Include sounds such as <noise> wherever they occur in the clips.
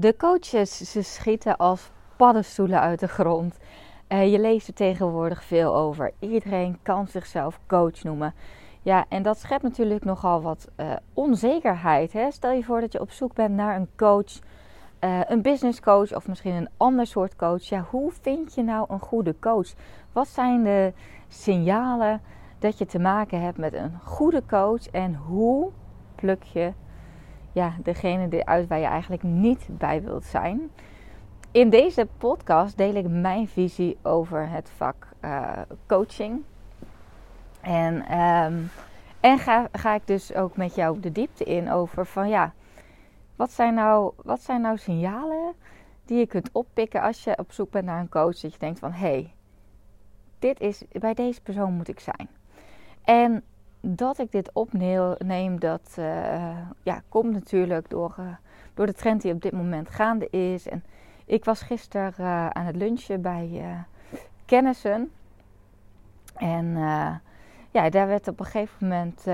De coaches, ze schieten als paddenstoelen uit de grond. Uh, je leest er tegenwoordig veel over. Iedereen kan zichzelf coach noemen. Ja, en dat schept natuurlijk nogal wat uh, onzekerheid. Hè? Stel je voor dat je op zoek bent naar een coach, uh, een business coach of misschien een ander soort coach. Ja, hoe vind je nou een goede coach? Wat zijn de signalen dat je te maken hebt met een goede coach en hoe pluk je ja, degene eruit waar je eigenlijk niet bij wilt zijn? In deze podcast deel ik mijn visie over het vak uh, coaching. En, um, en ga, ga ik dus ook met jou de diepte in over van ja, wat zijn nou, wat zijn nou signalen die je kunt oppikken als je op zoek bent naar een coach. Dat je denkt van hé, hey, dit is, bij deze persoon moet ik zijn. En dat ik dit opneem, dat uh, ja, komt natuurlijk door, uh, door de trend die op dit moment gaande is. En ik was gisteren uh, aan het lunchen bij kennissen. En ja, daar werd op een gegeven moment.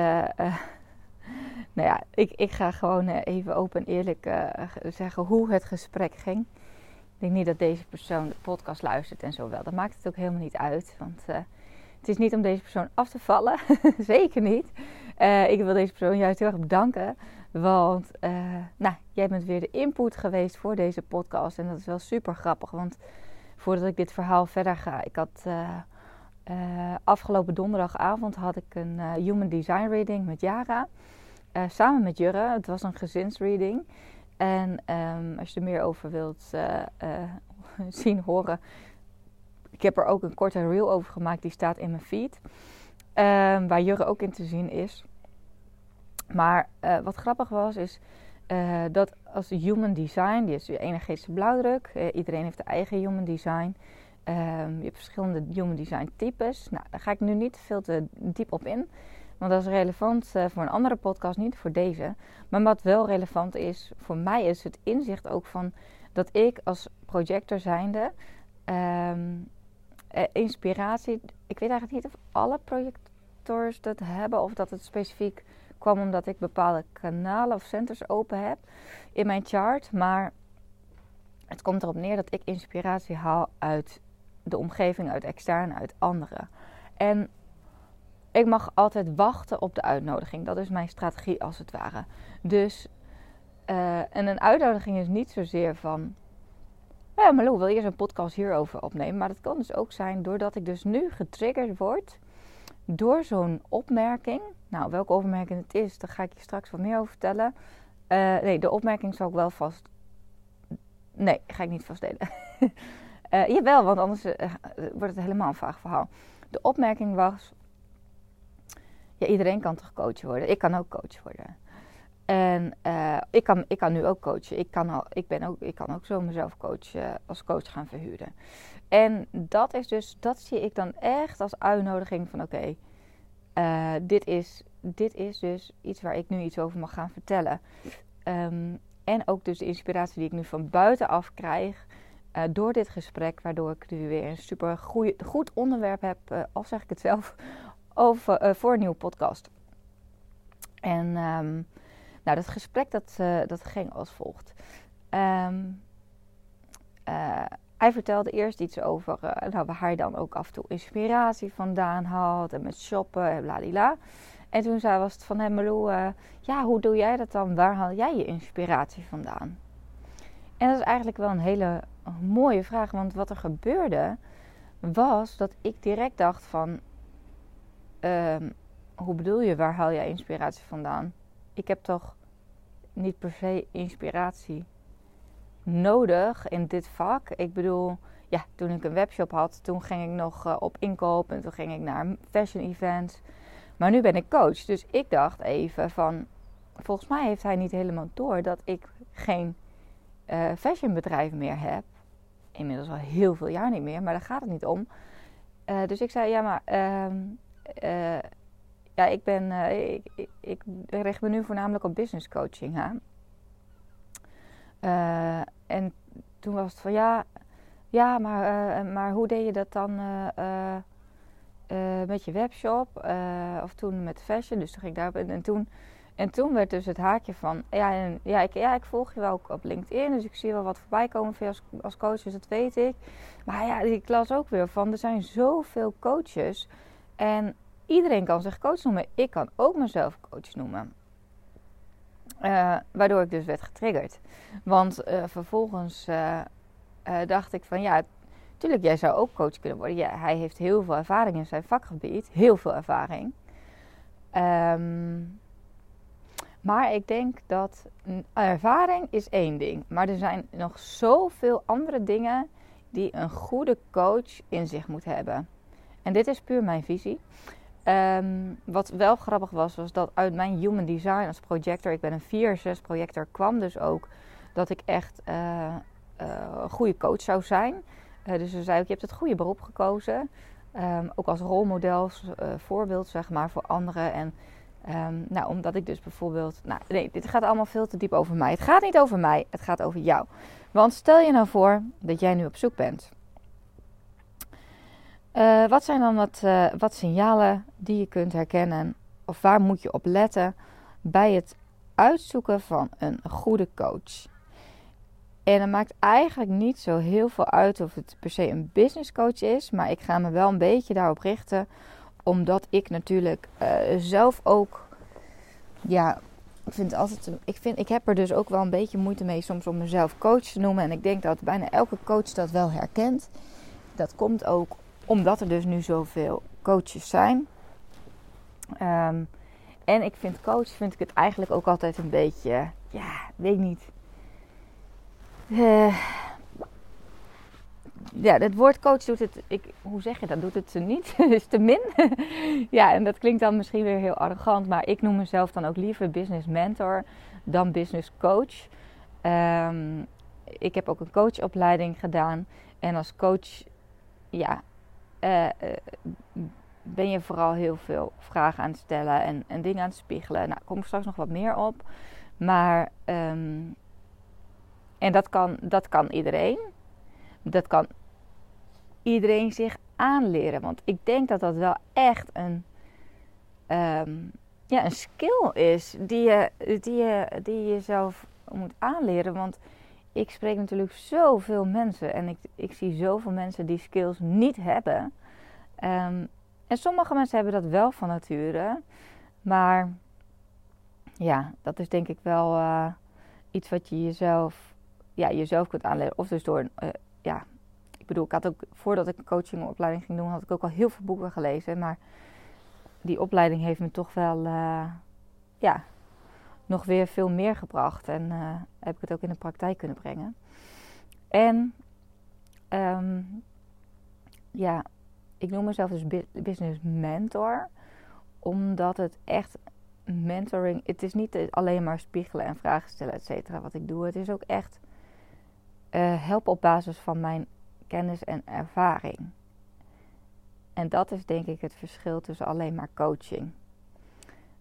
<laughs> nou ja, ik, ik ga gewoon even open en eerlijk zeggen hoe het gesprek ging. Ik denk niet dat deze persoon de podcast luistert en zo wel. Dat maakt het ook helemaal niet uit. Want het is niet om deze persoon af te vallen. <laughs> Zeker niet. Uh, ik wil deze persoon juist heel erg bedanken. Want uh, nou, jij bent weer de input geweest voor deze podcast. En dat is wel super grappig. Want voordat ik dit verhaal verder ga. Ik had uh, afgelopen donderdagavond had ik een Human Design Reading met Yara. samen met Jurre. Het was een gezinsreading. En um, als je er meer over wilt <laughs> zien, horen ik heb er ook een korte reel over gemaakt, die staat in mijn feed. Um, waar Jurre ook in te zien is. Maar uh, wat grappig was, is uh, dat als human design, die is je energetische blauwdruk. Uh, iedereen heeft een eigen human design. Um, je hebt verschillende human design types. Nou, daar ga ik nu niet veel te diep op in. Want dat is relevant voor een andere podcast, niet voor deze. Maar wat wel relevant is, voor mij is het inzicht ook van dat ik als projector zijnde um, uh, inspiratie. Ik weet eigenlijk niet of alle projectors dat hebben of dat het specifiek kwam omdat ik bepaalde kanalen of centers open heb in mijn chart. Maar het komt erop neer dat ik inspiratie haal uit de omgeving, uit extern, uit anderen. En ik mag altijd wachten op de uitnodiging. Dat is mijn strategie als het ware. Dus, uh, en een uitnodiging is niet zozeer van ja, maar Lou wil eerst een podcast hierover opnemen. Maar dat kan dus ook zijn doordat ik dus nu getriggerd word door zo'n opmerking. Nou, welke opmerking het is, daar ga ik je straks wat meer over vertellen. Uh, nee, de opmerking zal ik wel vast. Nee, ga ik niet vastdelen. uh, <laughs> jawel, want anders uh, wordt het helemaal een vaag verhaal. De opmerking was: ja, iedereen kan toch coach worden? Ik kan ook coach worden. En uh, ik, kan, ik kan nu ook coachen. Ik kan, al, ik ben ook, ik kan ook zo mezelf coach, uh, als coach gaan verhuren. En dat is dus, dat zie ik dan echt als uitnodiging van oké, uh, dit, is, dit is dus iets waar ik nu iets over mag gaan vertellen. Um, en ook dus de inspiratie die ik nu van buitenaf krijg door dit gesprek, waardoor ik nu weer een super goed onderwerp heb, al zeg ik het zelf, <laughs> over, voor een nieuwe podcast. En um, nou, dat gesprek dat, uh, dat ging als volgt. Um, uh, hij vertelde eerst iets over uh, nou, waar hij dan ook af en toe inspiratie vandaan had. En met shoppen en bladila. En toen zei, was het van hem, ja, hoe doe jij dat dan? Waar haal jij je inspiratie vandaan? En dat is eigenlijk wel een hele mooie vraag. Want wat er gebeurde, was dat ik direct dacht van... Um, hoe bedoel je, waar haal jij inspiratie vandaan? Ik heb toch niet per se inspiratie nodig in dit vak. Ik bedoel, ja, toen ik een webshop had, toen ging ik nog uh, op inkoop en toen ging ik naar fashion events. Maar nu ben ik coach. Dus ik dacht even van, volgens mij heeft hij niet helemaal door dat ik geen uh, fashionbedrijf meer heb. Inmiddels al heel veel jaar niet meer, maar daar gaat het niet om. Uh, dus ik zei, ja, maar ehm, ja, ik, ben, uh, ik, ik, richt me nu voornamelijk op business coaching. Hè? Uh, en toen was het van ja, ja maar, uh, maar hoe deed je dat dan met je webshop? of toen met fashion, dus toen ging ik daarop. En, en toen En toen werd dus het haakje van, ja, en, ja, ik, ja, ik volg je wel op LinkedIn, dus ik zie wel wat voorbij komen als, als coach, dus dat weet ik. Maar ja, ik las ook weer van, er zijn zoveel coaches en iedereen kan zich coach noemen. Ik kan ook mezelf coach noemen. Uh, waardoor ik dus werd getriggerd. Want uh, vervolgens uh, dacht ik van ja, tuurlijk, jij zou ook coach kunnen worden. Ja, hij heeft heel veel ervaring in zijn vakgebied, heel veel ervaring. Um, maar ik denk dat ervaring is één ding. Maar er zijn nog zoveel andere dingen die een goede coach in zich moet hebben. En dit is puur mijn visie. Um, wat wel grappig was, was dat uit mijn human design als projector, ik ben een 4-6 projector, kwam dus ook dat ik echt uh, uh, een goede coach zou zijn. Uh, dus ze zei ook, je hebt het goede beroep gekozen. Um, ook als rolmodel, voorbeeld zeg maar, voor anderen. En Um, nou, omdat ik dus bijvoorbeeld. Nou, nee, dit gaat allemaal veel te diep over mij. Het gaat niet over mij, het gaat over jou. Want stel je nou voor dat jij nu op zoek bent. Uh, wat zijn dan wat, uh, wat signalen die je kunt herkennen? Of waar moet je op letten bij het uitzoeken van een goede coach? En het maakt eigenlijk niet zo heel veel uit of het per se een business coach is. Maar ik ga me wel een beetje daarop richten omdat ik natuurlijk uh, zelf ook. Ja, ik vind altijd. Ik, vind, ik heb er dus ook wel een beetje moeite mee soms om mezelf coach te noemen. En ik denk dat bijna elke coach dat wel herkent. Dat komt ook omdat er dus nu zoveel coaches zijn. Um, en ik vind coach vind ik het eigenlijk ook altijd een beetje. Ja, weet niet. Uh, ja, het woord coach doet het, ik, hoe zeg je dat? Doet het ze niet? <laughs> is te min? <laughs> ja, en dat klinkt dan misschien weer heel arrogant, maar ik noem mezelf dan ook liever business mentor dan business coach. Um, ik heb ook een coachopleiding gedaan en als coach, ja, uh, uh, ben je vooral heel veel vragen aan het stellen en, en dingen aan het spiegelen. Nou, kom ik straks nog wat meer op. Maar, um, en dat kan, dat kan iedereen. Dat kan iedereen zich aanleren. Want ik denk dat dat wel echt een, um, ja, een skill is die je, die, je, die je jezelf moet aanleren. Want ik spreek natuurlijk zoveel mensen en ik, ik zie zoveel mensen die skills niet hebben. Um, en sommige mensen hebben dat wel van nature. Maar ja, dat is denk ik wel uh, iets wat je jezelf, ja, jezelf kunt aanleren. Of dus door uh, ja, ik bedoel, ik had ook voordat ik een coachingopleiding ging doen, had ik ook al heel veel boeken gelezen. Maar die opleiding heeft me toch wel, uh, ja, nog weer veel meer gebracht. En uh, heb ik het ook in de praktijk kunnen brengen. En, um, ja, ik noem mezelf dus business mentor. Omdat het echt mentoring, het is niet alleen maar spiegelen en vragen stellen, et cetera, wat ik doe. Het is ook echt uh, helpen op basis van mijn kennis en ervaring. En dat is denk ik het verschil tussen alleen maar coaching.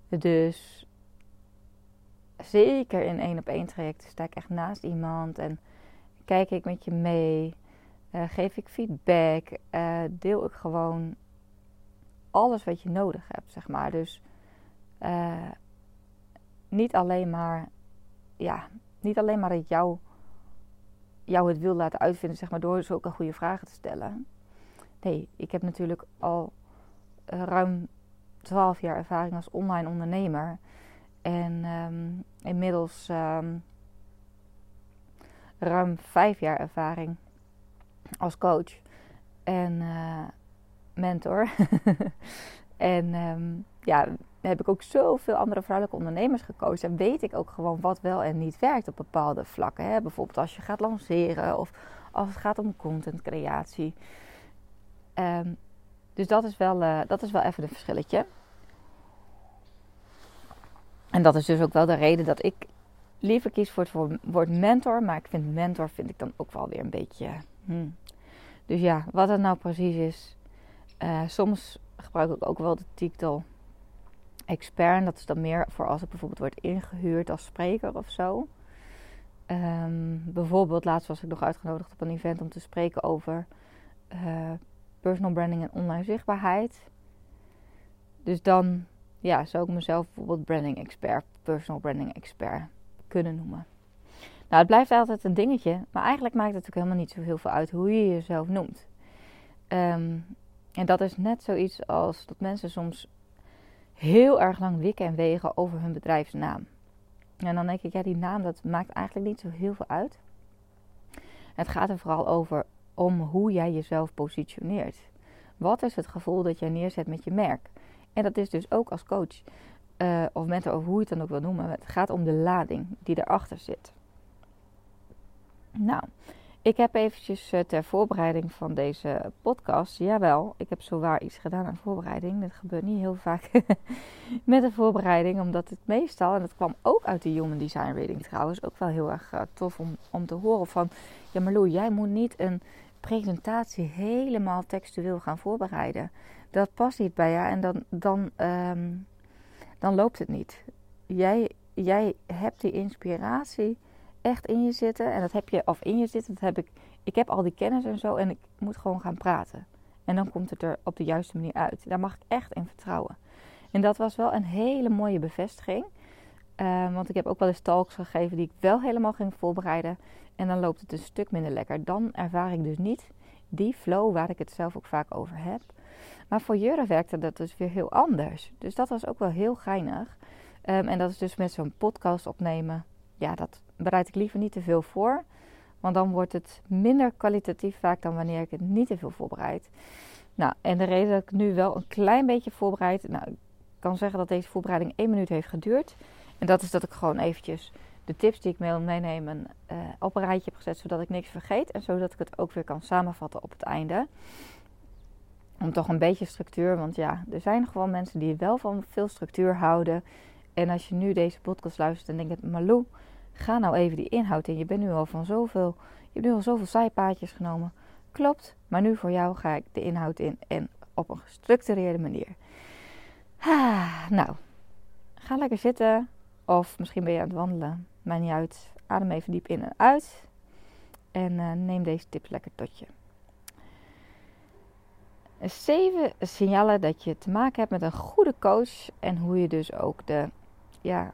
Dus zeker in één op één trajecten sta ik echt naast iemand en kijk ik met je mee, uh, geef ik feedback, uh, deel ik gewoon alles wat je nodig hebt, zeg maar. Dus uh, niet alleen maar, ja, niet alleen maar dat jou jou het wil laten uitvinden, zeg maar, door zulke goede vragen te stellen. Nee, ik heb natuurlijk al ruim 12 jaar ervaring als online ondernemer. En um, inmiddels um, ruim 5 jaar ervaring als coach en uh, mentor. <laughs> en um, ja, heb ik ook zoveel andere vrouwelijke ondernemers gekozen. En weet ik ook gewoon wat wel en niet werkt op bepaalde vlakken. Hè? Bijvoorbeeld als je gaat lanceren of als het gaat om contentcreatie. Um, dus dat is, wel, uh, dat is wel even een verschilletje. En dat is dus ook wel de reden dat ik liever kies voor het woord mentor. Maar ik vind mentor vind ik dan ook wel weer een beetje... Hmm. Dus ja, wat het nou precies is. Uh, soms gebruik ik ook wel de titel expert. Dat is dan meer voor als ik bijvoorbeeld word ingehuurd als spreker of zo. Um, bijvoorbeeld, laatst was ik nog uitgenodigd op een event om te spreken over uh, personal branding en online zichtbaarheid. Dus dan ja, zou ik mezelf bijvoorbeeld branding expert personal branding expert kunnen noemen. Nou, het blijft altijd een dingetje, maar eigenlijk maakt het ook helemaal niet zo heel veel uit hoe je jezelf noemt. Ehm, en dat is net zoiets als dat mensen soms heel erg lang wikken en wegen over hun bedrijfsnaam. En dan denk ik, ja, die naam dat maakt eigenlijk niet zo heel veel uit. Het gaat er vooral over om hoe jij jezelf positioneert. Wat is het gevoel dat jij neerzet met je merk? En dat is dus ook als coach uh, of mentor, of hoe je het dan ook wil noemen. Het gaat om de lading die erachter zit. Nou, ik heb eventjes eh, ter voorbereiding van deze podcast, jawel, ik heb zowaar iets gedaan aan voorbereiding. Dat gebeurt niet heel vaak <laughs> met een voorbereiding, omdat het meestal, en dat kwam ook uit de Human Design Reading trouwens, ook wel heel erg uh, tof om, om te horen van, ja Marloe, jij moet niet een presentatie helemaal textueel gaan voorbereiden. Dat past niet bij jou en dan, dan, um, dan loopt het niet. Jij, jij hebt die inspiratie echt in je zitten. En dat heb je, of in je zitten, dat heb ik. Ik heb al die kennis en zo en ik moet gewoon gaan praten. En dan komt het er op de juiste manier uit. Daar mag ik echt in vertrouwen. En dat was wel een hele mooie bevestiging. Uh, want ik heb ook wel eens talks gegeven die ik wel helemaal ging voorbereiden. En dan loopt het een stuk minder lekker. Dan ervaar ik dus niet die flow waar ik het zelf ook vaak over heb. Maar voor Jurre werkte dat dus weer heel anders. Dus dat was ook wel heel geinig. Um, en dat is dus met zo'n podcast opnemen. Ja, dat bereid ik liever niet te veel voor. Want dan wordt het minder kwalitatief vaak dan wanneer ik het niet te veel voorbereid. Nou, en de reden dat ik nu wel een klein beetje voorbereid. Nou, ik kan zeggen dat deze voorbereiding één minuut heeft geduurd. En dat is dat ik gewoon eventjes de tips die ik wil meenemen uh, op een rijtje heb gezet. Zodat ik niks vergeet. En zodat ik het ook weer kan samenvatten op het einde. Om toch een beetje structuur. Want ja, er zijn gewoon mensen die wel van veel structuur houden. En als je nu deze podcast luistert en denkt, Malou, ga nou even die inhoud in. Je bent nu al van zoveel, je hebt nu al zoveel zijpaadjes genomen. Klopt, maar nu voor jou ga ik de inhoud in en op een gestructureerde manier. Ah, nou, ga lekker zitten. Of misschien ben je aan het wandelen. Maakt niet uit. Adem even diep in en uit. En uh, neem deze tips lekker tot je. Zeven signalen dat je te maken hebt met een goede coach. En hoe je dus ook de ja,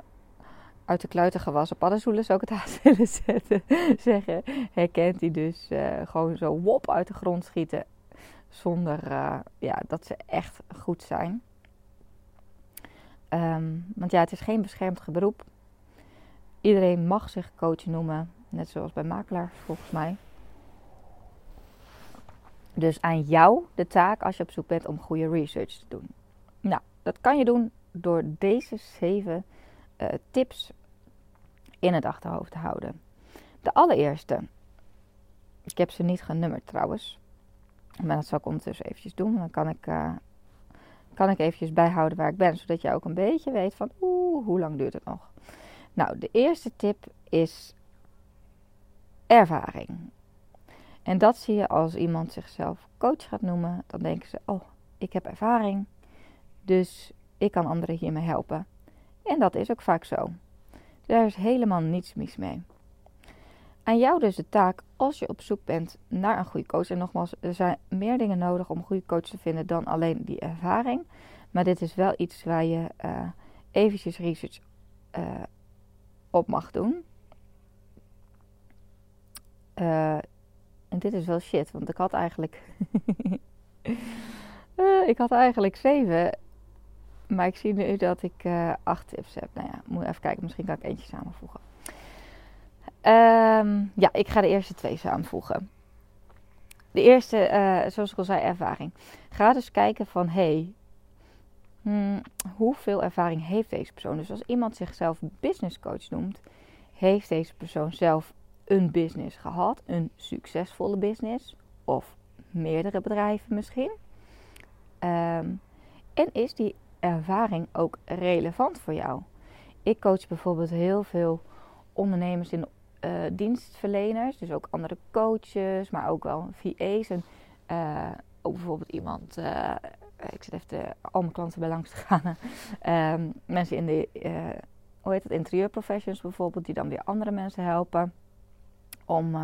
uit de kluiten gewassen paddenstoelen, zou ik het <laughs> haast willen zetten, zeggen. Herkent hij dus uh, gewoon zo wop uit de grond schieten. Zonder uh, ja, dat ze echt goed zijn. Um, want ja, het is geen beschermd beroep. Iedereen mag zich coach noemen. Net zoals bij makelaar, volgens mij. Dus aan jou de taak als je op zoek bent om goede research te doen. Nou, dat kan je doen door deze zeven uh, tips in het achterhoofd te houden. De allereerste, ik heb ze niet genummerd trouwens, maar dat zal ik ondertussen eventjes doen. Dan kan ik, uh, kan ik eventjes bijhouden waar ik ben, zodat je ook een beetje weet van oeh, hoe lang duurt het nog. Nou, de eerste tip is ervaring. En dat zie je als iemand zichzelf coach gaat noemen. Dan denken ze, oh, ik heb ervaring, dus ik kan anderen hiermee helpen. En dat is ook vaak zo. Daar is helemaal niets mis mee. Aan jou dus de taak als je op zoek bent naar een goede coach. En nogmaals, er zijn meer dingen nodig om een goede coach te vinden dan alleen die ervaring. Maar dit is wel iets waar je uh, eventjes research uh, op mag doen. Uh, en dit is wel shit, want ik had eigenlijk. <laughs> ik had eigenlijk zeven maar ik zie nu dat ik acht tips heb. Nou ja, moet even kijken. Misschien kan ik eentje samenvoegen. Um, ja, ik ga de eerste twee samenvoegen. De eerste, uh, zoals ik al zei, ervaring. Ga dus kijken van, hey, hmm, hoeveel ervaring heeft deze persoon? Dus als iemand zichzelf business coach noemt, heeft deze persoon zelf een business gehad, een succesvolle business of meerdere bedrijven misschien. Um, en is die ervaring ook relevant voor jou? Ik coach bijvoorbeeld heel veel ondernemers in uh, dienstverleners, dus ook andere coaches, maar ook wel VA's en uh, ook bijvoorbeeld iemand. Uh, ik zit even de, al mijn klanten bij langs te gaan. um, <laughs> mensen in de, hoe heet het, interieurprofessions bijvoorbeeld, die dan weer andere mensen helpen om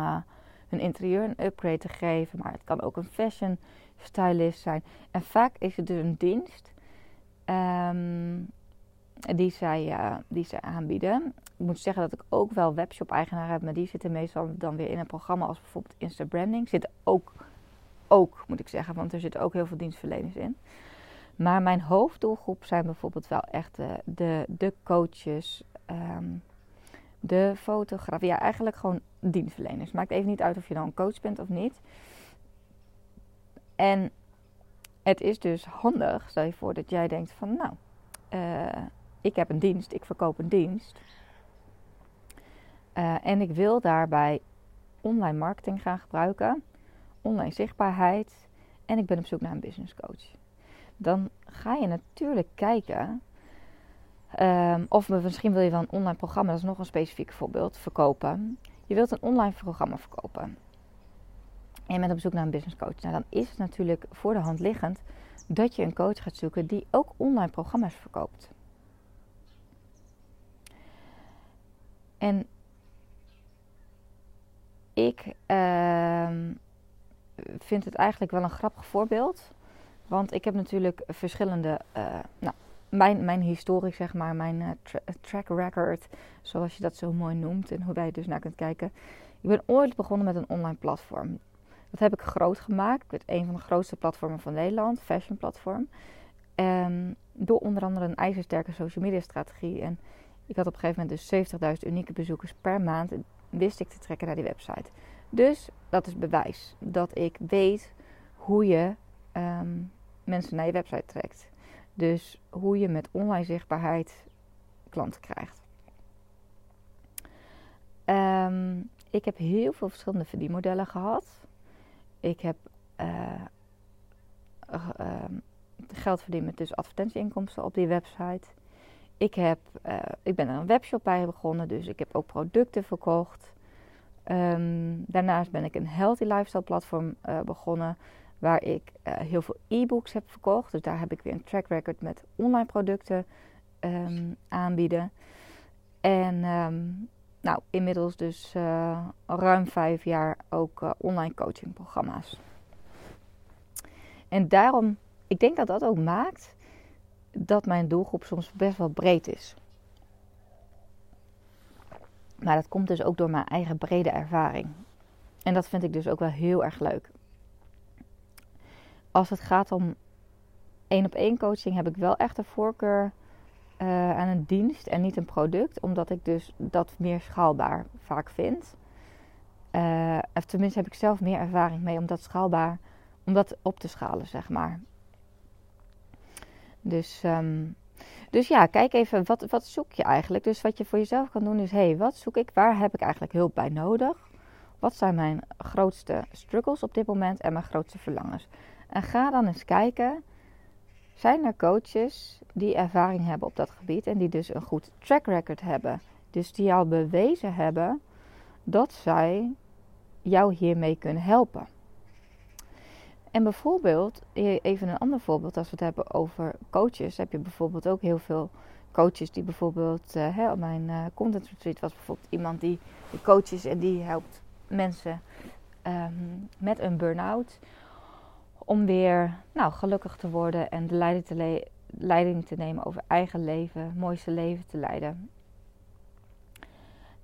hun interieur een upgrade te geven. Maar het kan ook een fashion stylist zijn. En vaak is het dus een dienst Um, die zij, uh, die zij aanbieden. Ik moet zeggen dat ik ook wel webshop-eigenaar heb, maar die zitten meestal dan weer in een programma als bijvoorbeeld Instabranding. Zit ook, ook, moet ik zeggen, want er zitten ook heel veel dienstverleners in. Maar mijn hoofddoelgroep zijn bijvoorbeeld wel echt de, de, de coaches, um, de fotografen. Ja, eigenlijk gewoon dienstverleners. Maakt even niet uit of je dan een coach bent of niet. En het is dus handig, stel je voor dat jij denkt van nou, uh, ik heb een dienst, ik verkoop een dienst. Uh, en ik wil daarbij online marketing gaan gebruiken, online zichtbaarheid en ik ben op zoek naar een business coach. Dan ga je natuurlijk kijken, um, of misschien wil je wel een online programma, dat is nog een specifiek voorbeeld, verkopen. Je wilt een online programma verkopen. En je bent op zoek naar een business coach. Nou, dan is het natuurlijk voor de hand liggend dat je een coach gaat zoeken die ook online programma's verkoopt. En ik uh, vind het eigenlijk wel een grappig voorbeeld. Want ik heb natuurlijk verschillende, uh, nou, mijn, mijn historie, zeg maar, mijn tra track record, zoals je dat zo mooi noemt en hoe wij dus naar kunt kijken. Ik ben ooit begonnen met een online platform. Dat heb ik groot gemaakt. met een van de grootste platformen van Nederland, fashion platform. En door onder andere een ijzersterke social media strategie. En ik had op een gegeven moment dus 70.000 unieke bezoekers per maand. Wist ik te trekken naar die website. Dus dat is bewijs dat ik weet hoe je um, mensen naar je website trekt. Dus hoe je met online zichtbaarheid klanten krijgt. Um, ik heb heel veel verschillende verdienmodellen gehad. Ik heb uh, uh, geld verdiend met dus advertentieinkomsten op die website. Ik, heb, uh, ik ben er een webshop bij begonnen, dus ik heb ook producten verkocht. Um, daarnaast ben ik een healthy lifestyle platform uh, begonnen, waar ik uh, heel veel e-books heb verkocht. Dus daar heb ik weer een track record met online producten um, aanbieden. En um, nou, inmiddels dus ruim vijf jaar ook online coachingprogramma's. En daarom, ik denk dat dat ook maakt dat mijn doelgroep soms best wel breed is. Maar dat komt dus ook door mijn eigen brede ervaring. En dat vind ik dus ook wel heel erg leuk. Als het gaat om één op één coaching heb ik wel echt een voorkeur uh, aan een dienst en niet een product, omdat ik dus dat meer schaalbaar vaak vind. Uh, of tenminste heb ik zelf meer ervaring mee om dat schaalbaar, om dat op te schalen, zeg maar. Dus, um, dus ja, kijk even, wat, wat zoek je eigenlijk? Dus wat je voor jezelf kan doen is, hé, hey, wat zoek ik? Waar heb ik eigenlijk hulp bij nodig? Wat zijn mijn grootste struggles op dit moment en mijn grootste verlangens? En ga dan eens kijken zijn er coaches die ervaring hebben op dat gebied en die dus een goed track record hebben. Dus die al bewezen hebben dat zij jou hiermee kunnen helpen. En bijvoorbeeld, e- even een ander voorbeeld, als we het hebben over coaches, heb je bijvoorbeeld ook heel veel coaches die bijvoorbeeld, hè, op mijn uh, content retreat was bijvoorbeeld iemand die de coach is en die helpt mensen um, met een burn-out om weer nou, gelukkig te worden en de leiding te, leiding te nemen over eigen leven, mooiste leven te leiden.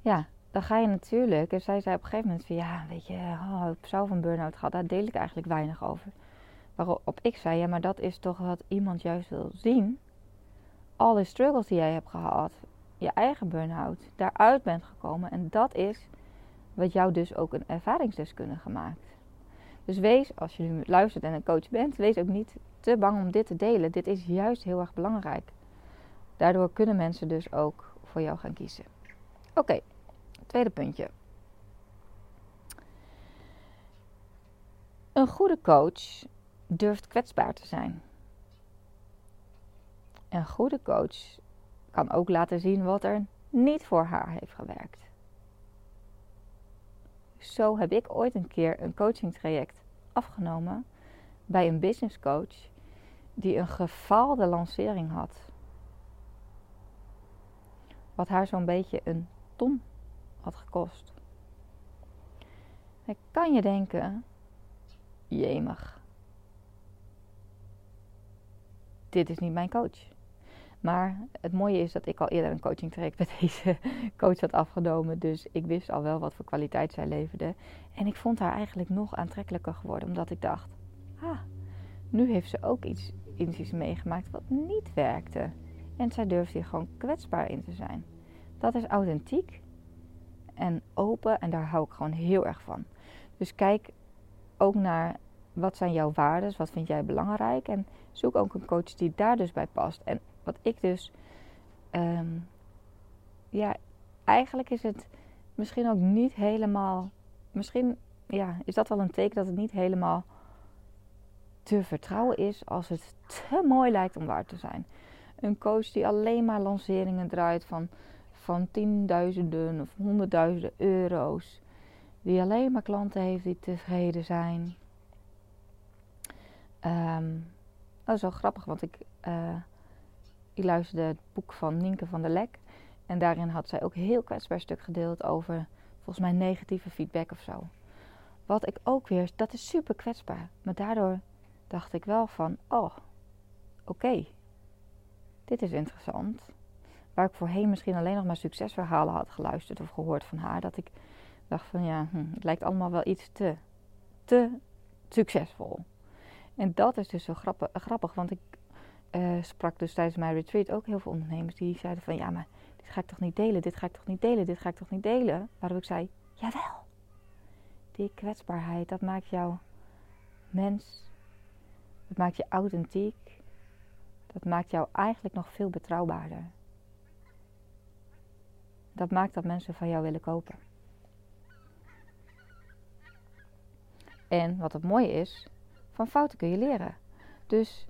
Ja, dan ga je natuurlijk, en zij zei op een gegeven moment van ja, weet je, oh, ik heb zelf een burn-out gehad, daar deel ik eigenlijk weinig over. Waarop ik zei, ja, maar dat is toch wat iemand juist wil zien. Alle struggles die jij hebt gehad, je eigen burn-out, daaruit bent gekomen. En dat is wat jou dus ook een ervaringsdeskundige maakt. Dus wees, als je nu luistert en een coach bent, wees ook niet te bang om dit te delen. Dit is juist heel erg belangrijk. Daardoor kunnen mensen dus ook voor jou gaan kiezen. Oké, tweede puntje. Een goede coach durft kwetsbaar te zijn. Een goede coach kan ook laten zien wat er niet voor haar heeft gewerkt. Zo heb ik ooit een keer een coaching traject afgenomen bij een business coach die een gefaalde lancering had. Wat haar zo'n beetje een ton had gekost. Dan kan je denken, jemig. Dit is niet mijn coach. Maar het mooie is dat ik al eerder een coaching traject met <laughs> deze coach had afgenomen. Dus ik wist al wel wat voor kwaliteit zij leverde. En ik vond haar eigenlijk nog aantrekkelijker geworden. Omdat ik dacht, ah, nu heeft ze ook iets, iets meegemaakt wat niet werkte. En zij durfde hier gewoon kwetsbaar in te zijn. Dat is authentiek en open en daar hou ik gewoon heel erg van. Dus kijk ook naar wat zijn jouw waarden, wat vind jij belangrijk en zoek ook een coach die daar dus bij past. En wat ik dus, ehm, ja, eigenlijk is het misschien ook niet helemaal, misschien ja, is dat wel een teken dat het niet helemaal te vertrouwen is als het te mooi lijkt om waar te zijn. Een coach die alleen maar lanceringen draait van, van tienduizenden of honderdduizenden euro's. Die alleen maar klanten heeft die tevreden zijn. Um, dat is wel grappig, want ik, uh, ik luisterde het boek van Nienke van der Lek. En daarin had zij ook heel kwetsbaar stuk gedeeld over volgens mij negatieve feedback of zo. Wat ik ook weer, dat is super kwetsbaar. Maar daardoor dacht ik wel van, oh, oké, dit is interessant. Waar ik voorheen misschien alleen nog maar succesverhalen had geluisterd of gehoord van haar. Dat ik dacht van ja, hm, het lijkt allemaal wel iets te, te succesvol. En dat is dus zo grappig, want ik uh, sprak dus tijdens mijn retreat ook heel veel ondernemers die zeiden van ja, maar dit ga ik toch niet delen, dit ga ik toch niet delen, dit ga ik toch niet delen. Waarop ik zei, jawel, die kwetsbaarheid, dat maakt jou mens, dat maakt je authentiek, dat maakt jou eigenlijk nog veel betrouwbaarder. Dat maakt dat mensen van jou willen kopen. En wat het mooie is, van fouten kun je leren. Dus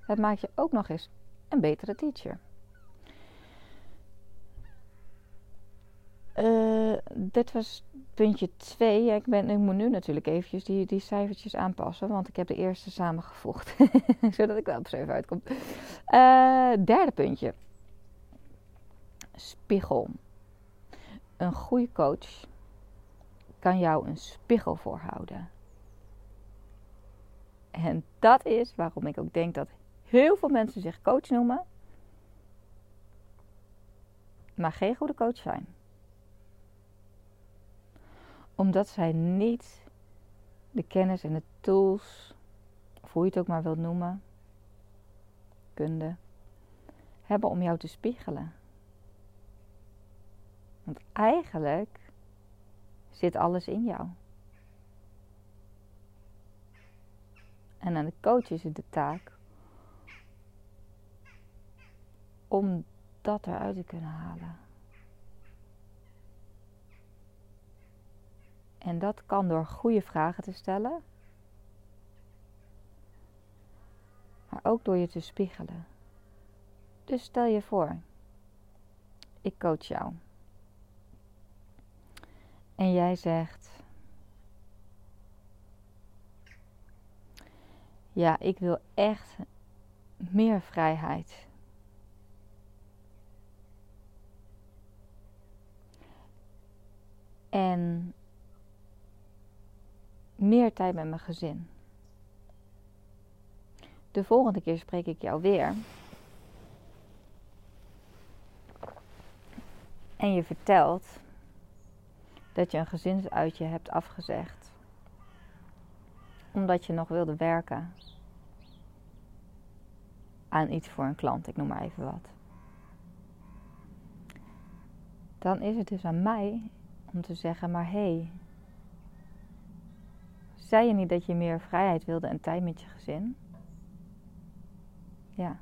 het maakt je ook nog eens een betere teacher. Uh, dit was puntje 2. ik, ik moet nu natuurlijk eventjes die, die cijfertjes aanpassen. Want ik heb de eerste samengevoegd. <laughs> Zodat ik wel op 7 uitkom. Uh, derde puntje. Spiegel. Een goede coach kan jou een spiegel voorhouden. En dat is waarom ik ook denk dat heel veel mensen zich coach noemen, maar geen goede coach zijn. Omdat zij niet de kennis en de tools, of hoe je het ook maar wilt noemen, kunde, hebben om jou te spiegelen. Want eigenlijk zit alles in jou. En aan de coach is het de taak om dat eruit te kunnen halen. En dat kan door goede vragen te stellen, maar ook door je te spiegelen. Dus stel je voor, ik coach jou. En jij zegt: Ja, ik wil echt meer vrijheid. En meer tijd met mijn gezin. De volgende keer spreek ik jou weer. En je vertelt dat je een gezinsuitje hebt afgezegd. Omdat je nog wilde werken aan iets voor een klant, ik noem maar even wat. Dan is het dus aan mij om te zeggen, maar hé, hey, zei je niet dat je meer vrijheid wilde en tijd met je gezin? Ja.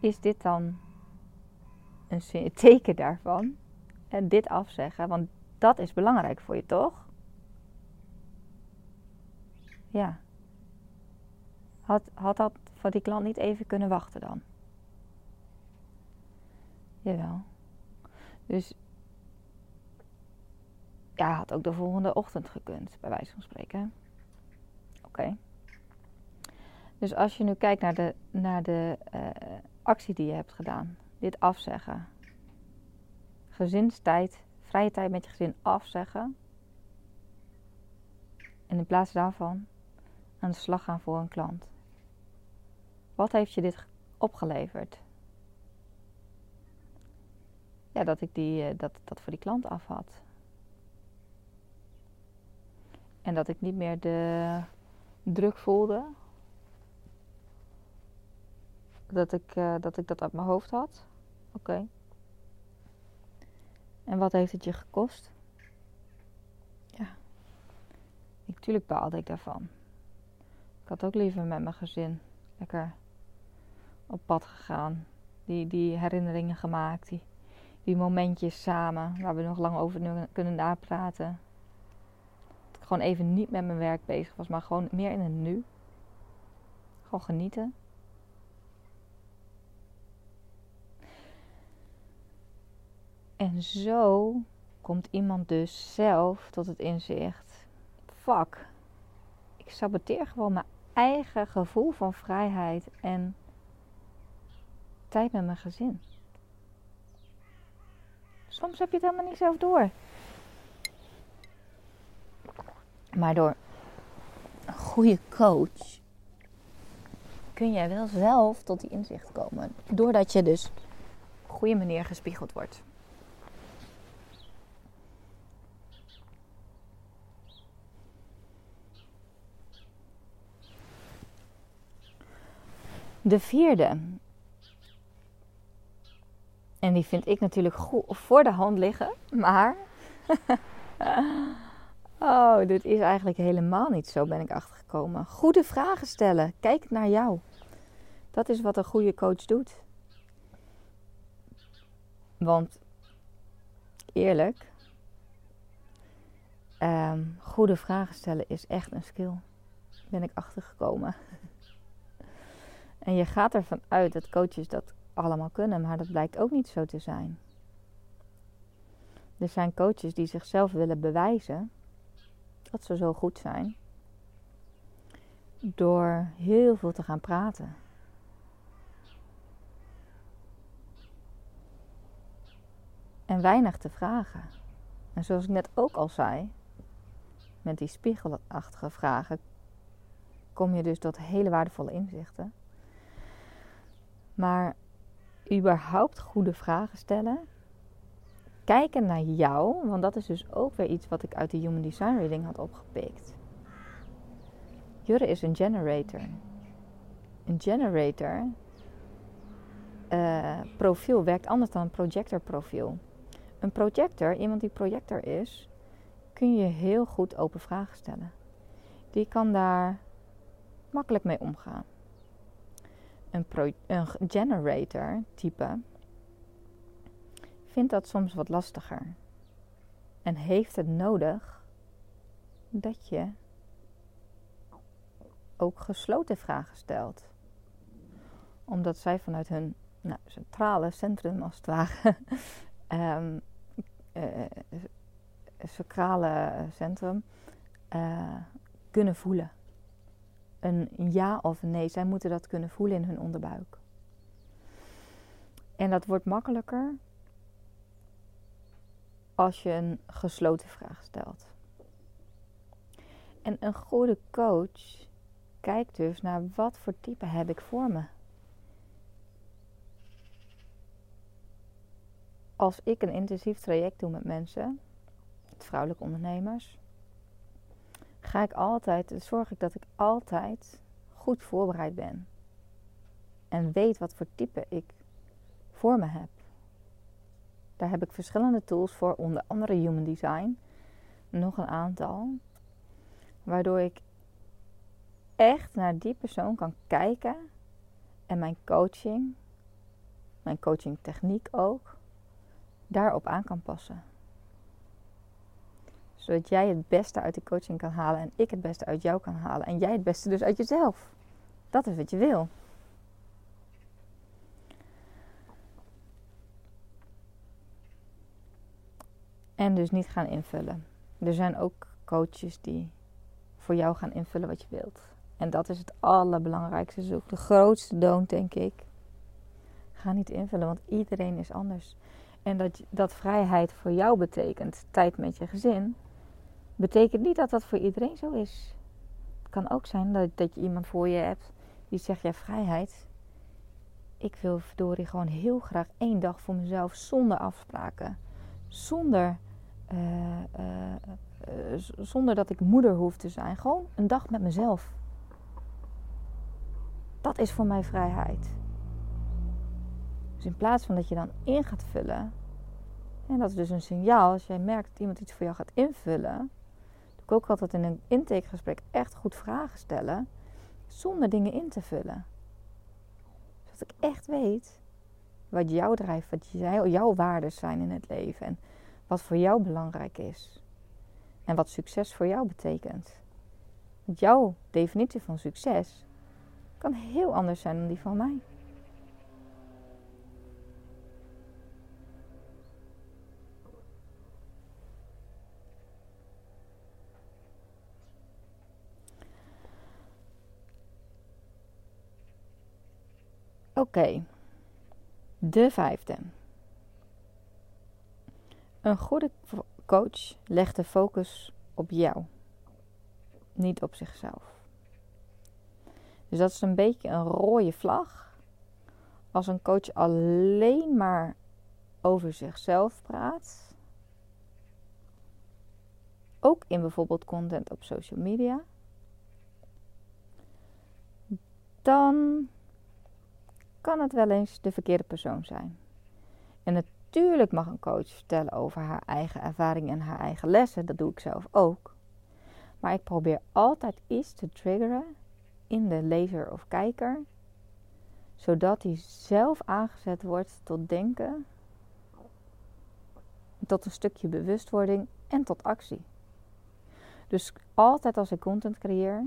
Is dit dan een teken daarvan? En dit afzeggen, want dat is belangrijk voor je, toch? Ja. Had, had dat voor die klant niet even kunnen wachten dan? Jawel. Dus ja, had ook de volgende ochtend gekund, bij wijze van spreken. Oké. Dus als je nu kijkt naar de, naar de uh, actie die je hebt gedaan, dit afzeggen, gezinstijd, vrije tijd met je gezin afzeggen, en in plaats daarvan aan de slag gaan voor een klant. Wat heeft je dit opgeleverd? Ja, dat ik die, eh, dat, dat voor die klant af had. En dat ik niet meer de druk voelde. Dat ik, uh, dat, ik dat uit mijn hoofd had. Oké. En wat heeft het je gekost? Ja. Natuurlijk baalde ik daarvan. Ik had ook liever met mijn gezin lekker op pad gegaan. Die, die herinneringen gemaakt. Die, die momentjes samen waar we nog lang over kunnen napraten. Dat ik gewoon even niet met mijn werk bezig was, maar gewoon meer in het nu. Gewoon genieten. En zo komt iemand dus zelf tot het inzicht: fuck, ik saboteer gewoon mijn eigen gevoel van vrijheid en tijd met mijn gezin. Soms heb je het helemaal niet zelf door. Maar door een goede coach kun jij wel zelf tot die inzicht komen. Doordat je dus op een goede manier gespiegeld wordt. De vierde. En die vind ik natuurlijk goed voor de hand liggen. Maar. <laughs> oh, dit is eigenlijk helemaal niet zo, ben ik achtergekomen. Goede vragen stellen. Kijk naar jou. Dat is wat een goede coach doet. Want eerlijk, um, goede vragen stellen is echt een skill. Ben ik achtergekomen. En je gaat ervan uit dat coaches dat allemaal kunnen, maar dat blijkt ook niet zo te zijn. Er zijn coaches die zichzelf willen bewijzen dat ze zo goed zijn door heel veel te gaan praten. En weinig te vragen. En zoals ik net ook al zei, met die spiegelachtige vragen kom je dus tot hele waardevolle inzichten. Maar überhaupt goede vragen stellen. Kijken naar jou, want dat is dus ook weer iets wat ik uit de Human Design Reading had opgepikt. Jurre is een generator. Een generator uh, profiel werkt anders dan een projector profiel. Een projector, iemand die projector is, kun je heel goed open vragen stellen. Die kan daar makkelijk mee omgaan een, een generator type vindt dat soms wat lastiger. En heeft het nodig dat je ook gesloten vragen stelt. Omdat zij vanuit hun nou, centrale centrum, als het ware, <laughs> um, uh, centrum, kunnen voelen een ja of een nee. Zij moeten dat kunnen voelen in hun onderbuik. En dat wordt makkelijker als je een gesloten vraag stelt. En een goede coach kijkt dus naar wat voor type heb ik voor me. Als ik een intensief traject doe met mensen, vrouwelijke ondernemers, ga ik altijd, zorg ik dat ik altijd goed voorbereid ben. En weet wat voor type ik voor me heb. Daar heb ik verschillende tools voor, onder andere Human Design. Nog een aantal. Waardoor ik echt naar die persoon kan kijken en mijn coaching, mijn coaching techniek ook, daarop aan kan passen zodat jij het beste uit de coaching kan halen en ik het beste uit jou kan halen. En jij het beste dus uit jezelf. Dat is wat je wil. En dus niet gaan invullen. Er zijn ook coaches die voor jou gaan invullen wat je wilt. En dat is het allerbelangrijkste. Ook de grootste don't, denk ik. Ga niet invullen, want iedereen is anders. En dat, dat vrijheid voor jou betekent tijd met je gezin betekent niet dat dat voor iedereen zo is. Het kan ook zijn dat, dat je iemand voor je hebt die zegt: ja, vrijheid ik wil verdorie gewoon heel graag één dag voor mezelf zonder afspraken. Zonder, uh, uh, zonder dat ik moeder hoef te zijn. Gewoon een dag met mezelf. Dat is voor mij vrijheid. Dus in plaats van dat je dan in gaat vullen. En dat is dus een signaal als jij merkt dat iemand iets voor jou gaat invullen. Ik ook altijd in een intakegesprek echt goed vragen stellen. Zonder dingen in te vullen. Zodat ik echt weet wat jou drijft, wat jouw waarden zijn in het leven. En wat voor jou belangrijk is. En wat succes voor jou betekent. Want jouw definitie van succes kan heel anders zijn dan die van mij. Oké, de vijfde. Een goede coach legt de focus op jou, niet op zichzelf. Dus dat is een beetje een rode vlag. Als een coach alleen maar over zichzelf praat, ook in bijvoorbeeld content op social media, dan kan het wel eens de verkeerde persoon zijn. En natuurlijk mag een coach vertellen over haar eigen ervaring en haar eigen lessen. Dat doe ik zelf ook. Maar ik probeer altijd iets te triggeren in de lezer of kijker, zodat hij zelf aangezet wordt tot denken, tot een stukje bewustwording en tot actie. Dus altijd als ik content creëer,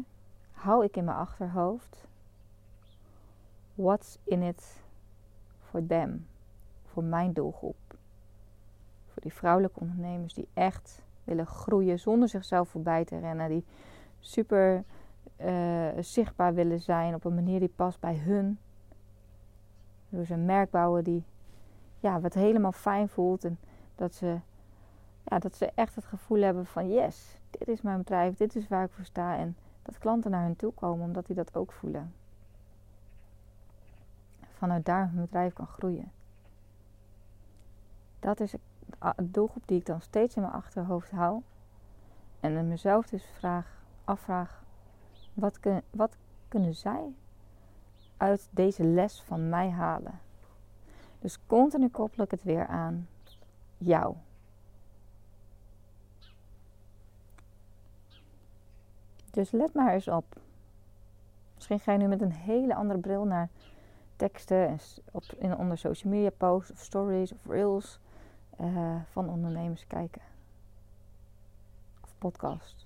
hou ik in mijn achterhoofd what's in it for them, voor mijn doelgroep. Voor die vrouwelijke ondernemers die echt willen groeien zonder zichzelf voorbij te rennen, die super uh, zichtbaar willen zijn op een manier die past bij hun. Door ze een merk bouwen die ja, wat helemaal fijn voelt en dat ze, ja, dat ze echt het gevoel hebben van yes, dit is mijn bedrijf, dit is waar ik voor sta en dat klanten naar hen toe komen omdat die dat ook voelen vanuit daar mijn bedrijf kan groeien. Dat is de doelgroep die ik dan steeds in mijn achterhoofd hou. En mezelf dus vraag, afvraag: wat, kun, wat kunnen zij uit deze les van mij halen? Dus continu koppel ik het weer aan jou. Dus let maar eens op. Misschien ga je nu met een hele andere bril naar teksten en op, in, onder social media posts of stories of reels uh, van ondernemers kijken. Of podcast.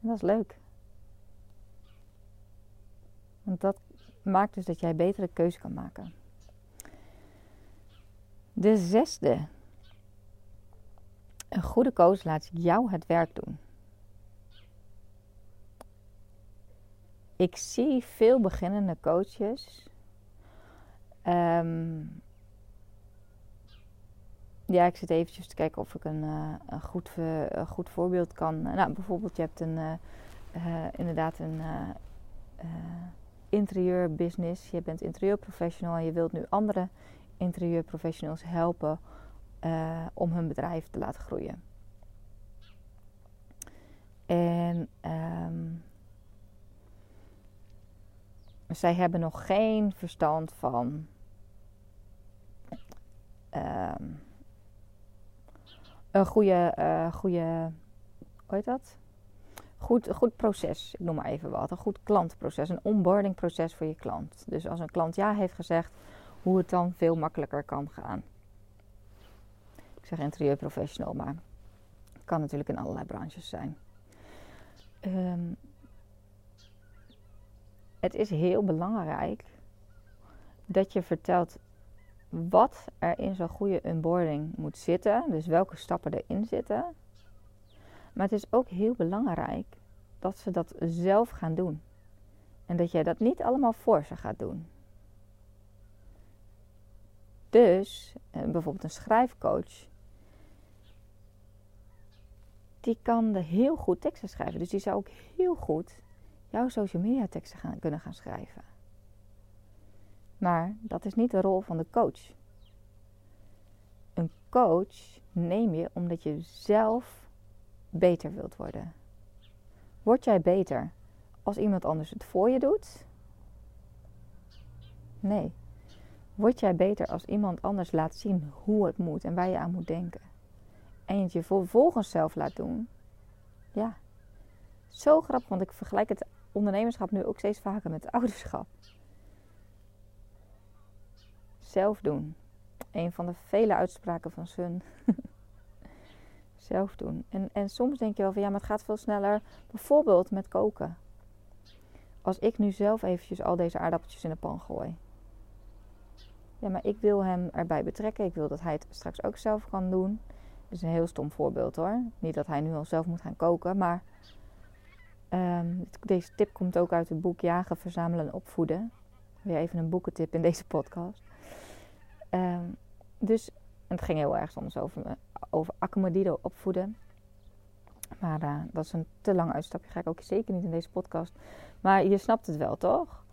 En dat is leuk. Want dat maakt dus dat jij betere keuze kan maken. De zesde. Een goede coach laat jou het werk doen. Ik zie veel beginnende coaches. Um, ja, ik zit eventjes te kijken of ik een, uh, een, goed, een goed voorbeeld kan. Nou, bijvoorbeeld, je hebt een, uh, inderdaad een interieurbusiness. Je bent interieurprofessional en je wilt nu andere interieurprofessionals helpen om hun bedrijf te laten groeien. En um, zij hebben nog geen verstand van ehm, een goede, uh, goede, hoe heet dat? Goed, goed proces, ik noem maar even wat. Een goed klantproces, een onboarding proces voor je klant. Dus als een klant ja heeft gezegd, hoe het dan veel makkelijker kan gaan. Ik zeg interieurprofessional, maar het kan natuurlijk in allerlei branches zijn. Um, het is heel belangrijk dat je vertelt wat er in zo'n goede onboarding moet zitten. Dus welke stappen erin zitten. Maar het is ook heel belangrijk dat ze dat zelf gaan doen. En dat jij dat niet allemaal voor ze gaat doen. Dus eh, bijvoorbeeld een schrijfcoach. Die kan heel goed teksten schrijven. Dus die zou ook heel goed jouw social media teksten gaan, kunnen gaan schrijven. Maar dat is niet de rol van de coach. Een coach neem je omdat je zelf beter wilt worden. Word jij beter als iemand anders het voor je doet? Nee. Word jij beter als iemand anders laat zien hoe het moet en waar je aan moet denken? En het je vervolgens zelf laat doen? Ja. Zo grappig, want ik vergelijk het ondernemerschap nu ook steeds vaker met ouderschap. Zelf doen. Een van de vele uitspraken van Sun. <laughs> zelf doen. En, en soms denk je wel van ja, maar het gaat veel sneller. Bijvoorbeeld met koken. Als ik nu zelf eventjes al deze aardappeltjes in de pan gooi. Ja, maar ik wil hem erbij betrekken. Ik wil dat hij het straks ook zelf kan doen. Dat is een heel stom voorbeeld hoor. Niet dat hij nu al zelf moet gaan koken, maar ehm, deze tip komt ook uit het boek Jagen, Verzamelen en Opvoeden. Weer even een boekentip in deze podcast. Um, dus het ging heel erg soms over, over opvoeden. Maar uh, dat is een te lang uitstapje. Ga ik ook zeker niet in deze podcast. Maar je snapt het wel, toch?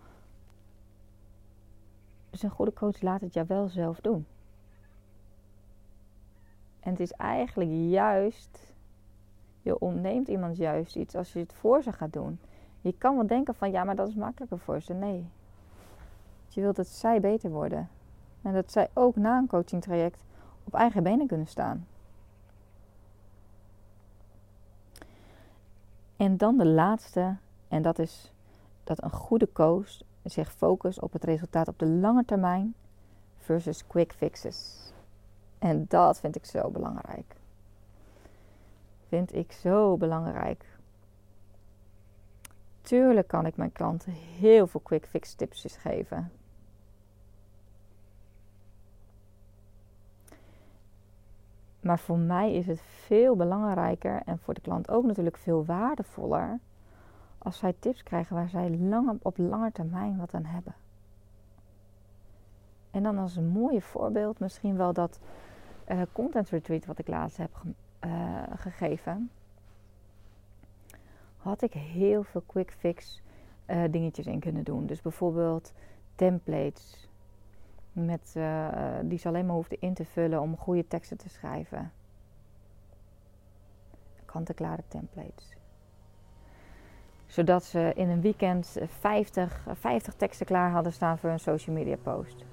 Dus een goede coach laat het jou wel zelf doen. En het is eigenlijk juist, je ontneemt iemand juist iets als je het voor ze gaat doen. Je kan wel denken van ja, maar dat is makkelijker voor ze. Nee. Je wilt dat zij beter worden. En dat zij ook na een coachingtraject op eigen benen kunnen staan. En dan de laatste, en dat is dat een goede coach zich focust op het resultaat op de lange termijn versus quick fixes. En dat vind ik zo belangrijk. Vind ik zo belangrijk. Tuurlijk kan ik mijn klanten heel veel quick fix tips geven. Maar voor mij is het veel belangrijker en voor de klant ook natuurlijk veel waardevoller als zij tips krijgen waar zij lang, op lange termijn wat aan hebben. En dan als een mooie voorbeeld misschien wel dat uh, content retreat wat ik laatst heb uh, gegeven. Had ik heel veel quick fix uh, dingetjes in kunnen doen. Dus bijvoorbeeld templates. Met, die ze alleen maar hoefde in te vullen om goede teksten te schrijven. Kant-en-klare templates zodat ze in een weekend 50, 50 teksten klaar hadden staan voor een social media post.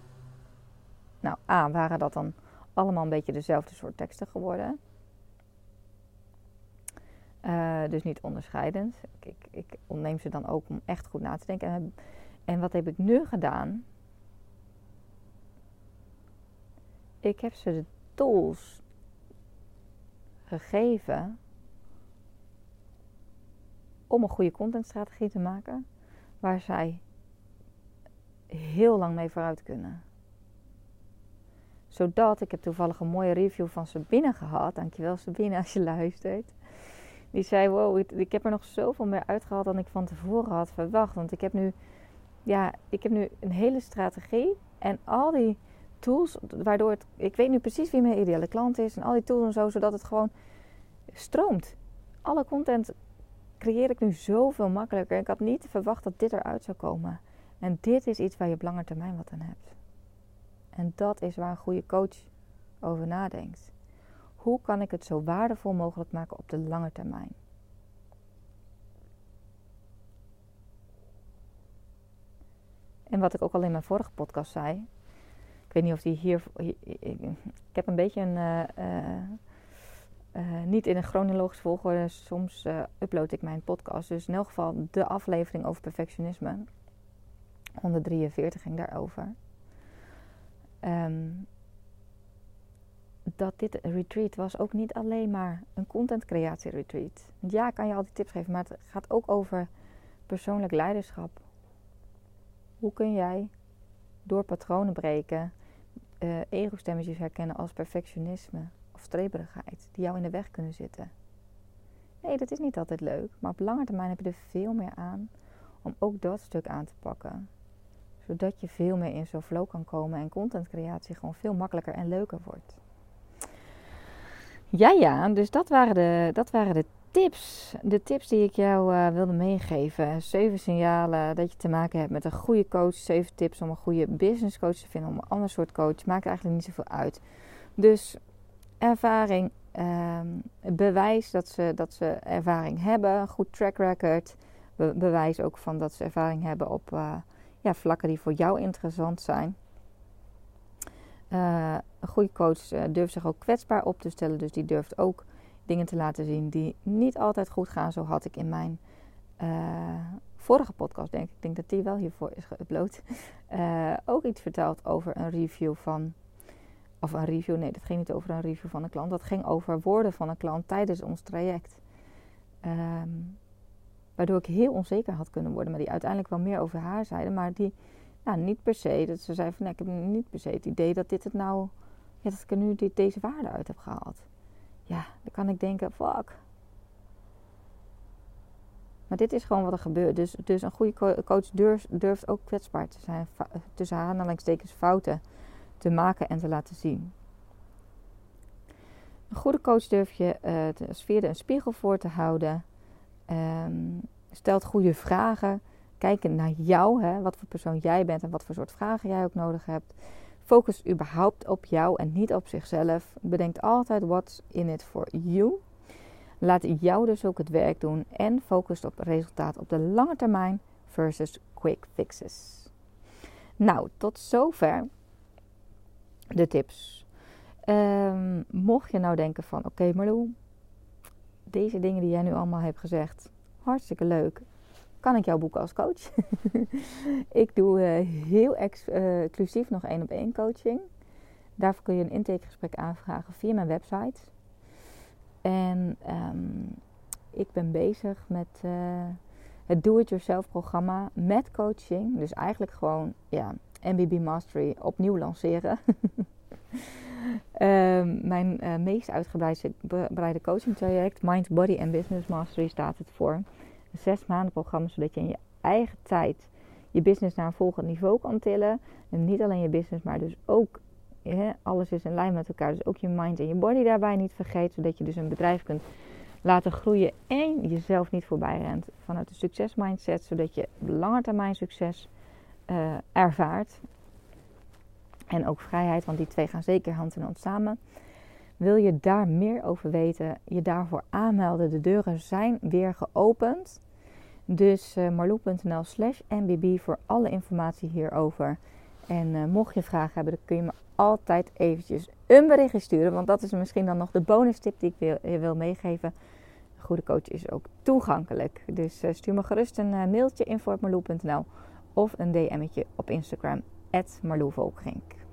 Nou, A, waren dat dan allemaal een beetje dezelfde soort teksten geworden. Uh, dus niet onderscheidend. Ik, ik, ik, ontneem ze dan ook om echt goed na te denken. En, en wat heb ik nu gedaan? Ik heb ze de tools gegeven om een goede contentstrategie te maken waar zij heel lang mee vooruit kunnen. Zodat, ik heb toevallig een mooie review van Sabine gehad. Dankjewel Sabine als je luistert. Die zei, wow, ik heb er nog zoveel meer uitgehaald dan ik van tevoren had verwacht. Want ik heb nu, ja, ik heb nu een hele strategie en al die tools, waardoor het, ik weet nu precies wie mijn ideale klant is en al die tools en zo, zodat het gewoon stroomt. Alle content creëer ik nu zoveel makkelijker. Ik had niet verwacht dat dit eruit zou komen. En dit is iets waar je op lange termijn wat aan hebt. En dat is waar een goede coach over nadenkt. Hoe kan ik het zo waardevol mogelijk maken op de lange termijn? En wat ik ook al in mijn vorige podcast zei. Ik weet niet of die hier. Ik heb een beetje een. Uh, uh, niet in een chronologische volgorde. Soms upload ik mijn podcast. Dus in elk geval de aflevering over perfectionisme. 143 ging daarover. Um, dat dit retreat was ook niet alleen maar een content creatie retreat. Ja, kan je al die tips geven, maar het gaat ook over persoonlijk leiderschap. Hoe kun jij door patronen breken, uh, ego-stemmetjes herkennen als perfectionisme, streberigheid die jou in de weg kunnen zitten. Nee, dat is niet altijd leuk, maar op lange termijn heb je er veel meer aan om ook dat stuk aan te pakken. Zodat je veel meer in zo'n flow kan komen en contentcreatie gewoon veel makkelijker en leuker wordt. Ja, ja, dus dat waren de, dat waren de tips. De tips die ik jou uh, wilde meegeven. Zeven signalen dat je te maken hebt met een goede coach. Zeven tips om een goede business coach te vinden. Om een ander soort coach. Maakt eigenlijk niet zoveel uit. Dus ervaring. Um, bewijs dat ze, dat ze ervaring hebben. Goed track record. bewijs ook van dat ze ervaring hebben op uh, ja, vlakken die voor jou interessant zijn. Uh, een goede coach durft zich ook kwetsbaar op te stellen. Dus die durft ook dingen te laten zien die niet altijd goed gaan. Zo had ik in mijn uh, vorige podcast, denk ik, ik denk dat die wel hiervoor is geüpload, uh, <laughs> ook iets verteld over een review van, of een review, nee, dat ging niet over een review van een klant. Dat ging over woorden van een klant tijdens ons traject. Um, waardoor ik heel onzeker had kunnen worden, maar die uiteindelijk wel meer over haar zeiden, maar die nou, niet per se, dat ze zei van, ik heb niet per se het idee dat dit het nou, dat ik er nu deze waarde uit heb gehaald ja, dan kan ik denken, fuck. Maar dit is gewoon wat er gebeurt. Dus, dus een goede coach durft, durft ook kwetsbaar te zijn. Tussen aanhalingstekens fouten te maken en te laten zien. Een goede coach durf je uh, te, via een spiegel voor te houden. Um, stelt goede vragen. Kijken naar jou, hè, wat voor persoon jij bent en wat voor soort vragen jij ook nodig hebt. Focus überhaupt op jou en niet op zichzelf. Bedenk altijd what's in it for you. Laat jou dus ook het werk doen en focus op resultaat op de lange termijn versus quick fixes. Nou, tot zover de tips. Um, mocht je nou denken van oké okay, Marlo, deze dingen die jij nu allemaal hebt gezegd, hartstikke leuk kan ik jou boeken als coach. <laughs> ik doe uh, heel ex uh, exclusief nog één op één coaching. Daarvoor kun je een intakegesprek aanvragen via mijn website. En um, ik ben bezig met uh, het Do-It-Yourself programma met coaching. Dus eigenlijk gewoon ja, MBB Mastery opnieuw lanceren. um, <laughs> mijn meest uitgebreide coaching traject, Mind, Body en Business Mastery, staat het voor zes maanden programma, zodat je in je eigen tijd je business naar een volgend niveau kan tillen. En niet alleen je business, maar dus ook alles is in lijn met elkaar. Dus ook je mind en je body daarbij niet vergeet, zodat je dus een bedrijf kunt laten groeien en jezelf niet voorbij rent vanuit de succesmindset, zodat je langetermijn succes uh, ervaart. En ook vrijheid, want die twee gaan zeker hand in hand samen. Wil je daar meer over weten, je daarvoor aanmelden. De deuren zijn weer geopend. Dus uh, marloe.nl slash mbb voor alle informatie hierover. En uh, mocht je vragen hebben, dan kun je me altijd eventjes een berichtje sturen. Want dat is misschien dan nog de bonus tip die ik wil, je wil meegeven. Een goede coach is ook toegankelijk. Dus uh, stuur me gerust een mailtje info.marloe.nl of een DM'tje op Instagram, Marloevolkgink.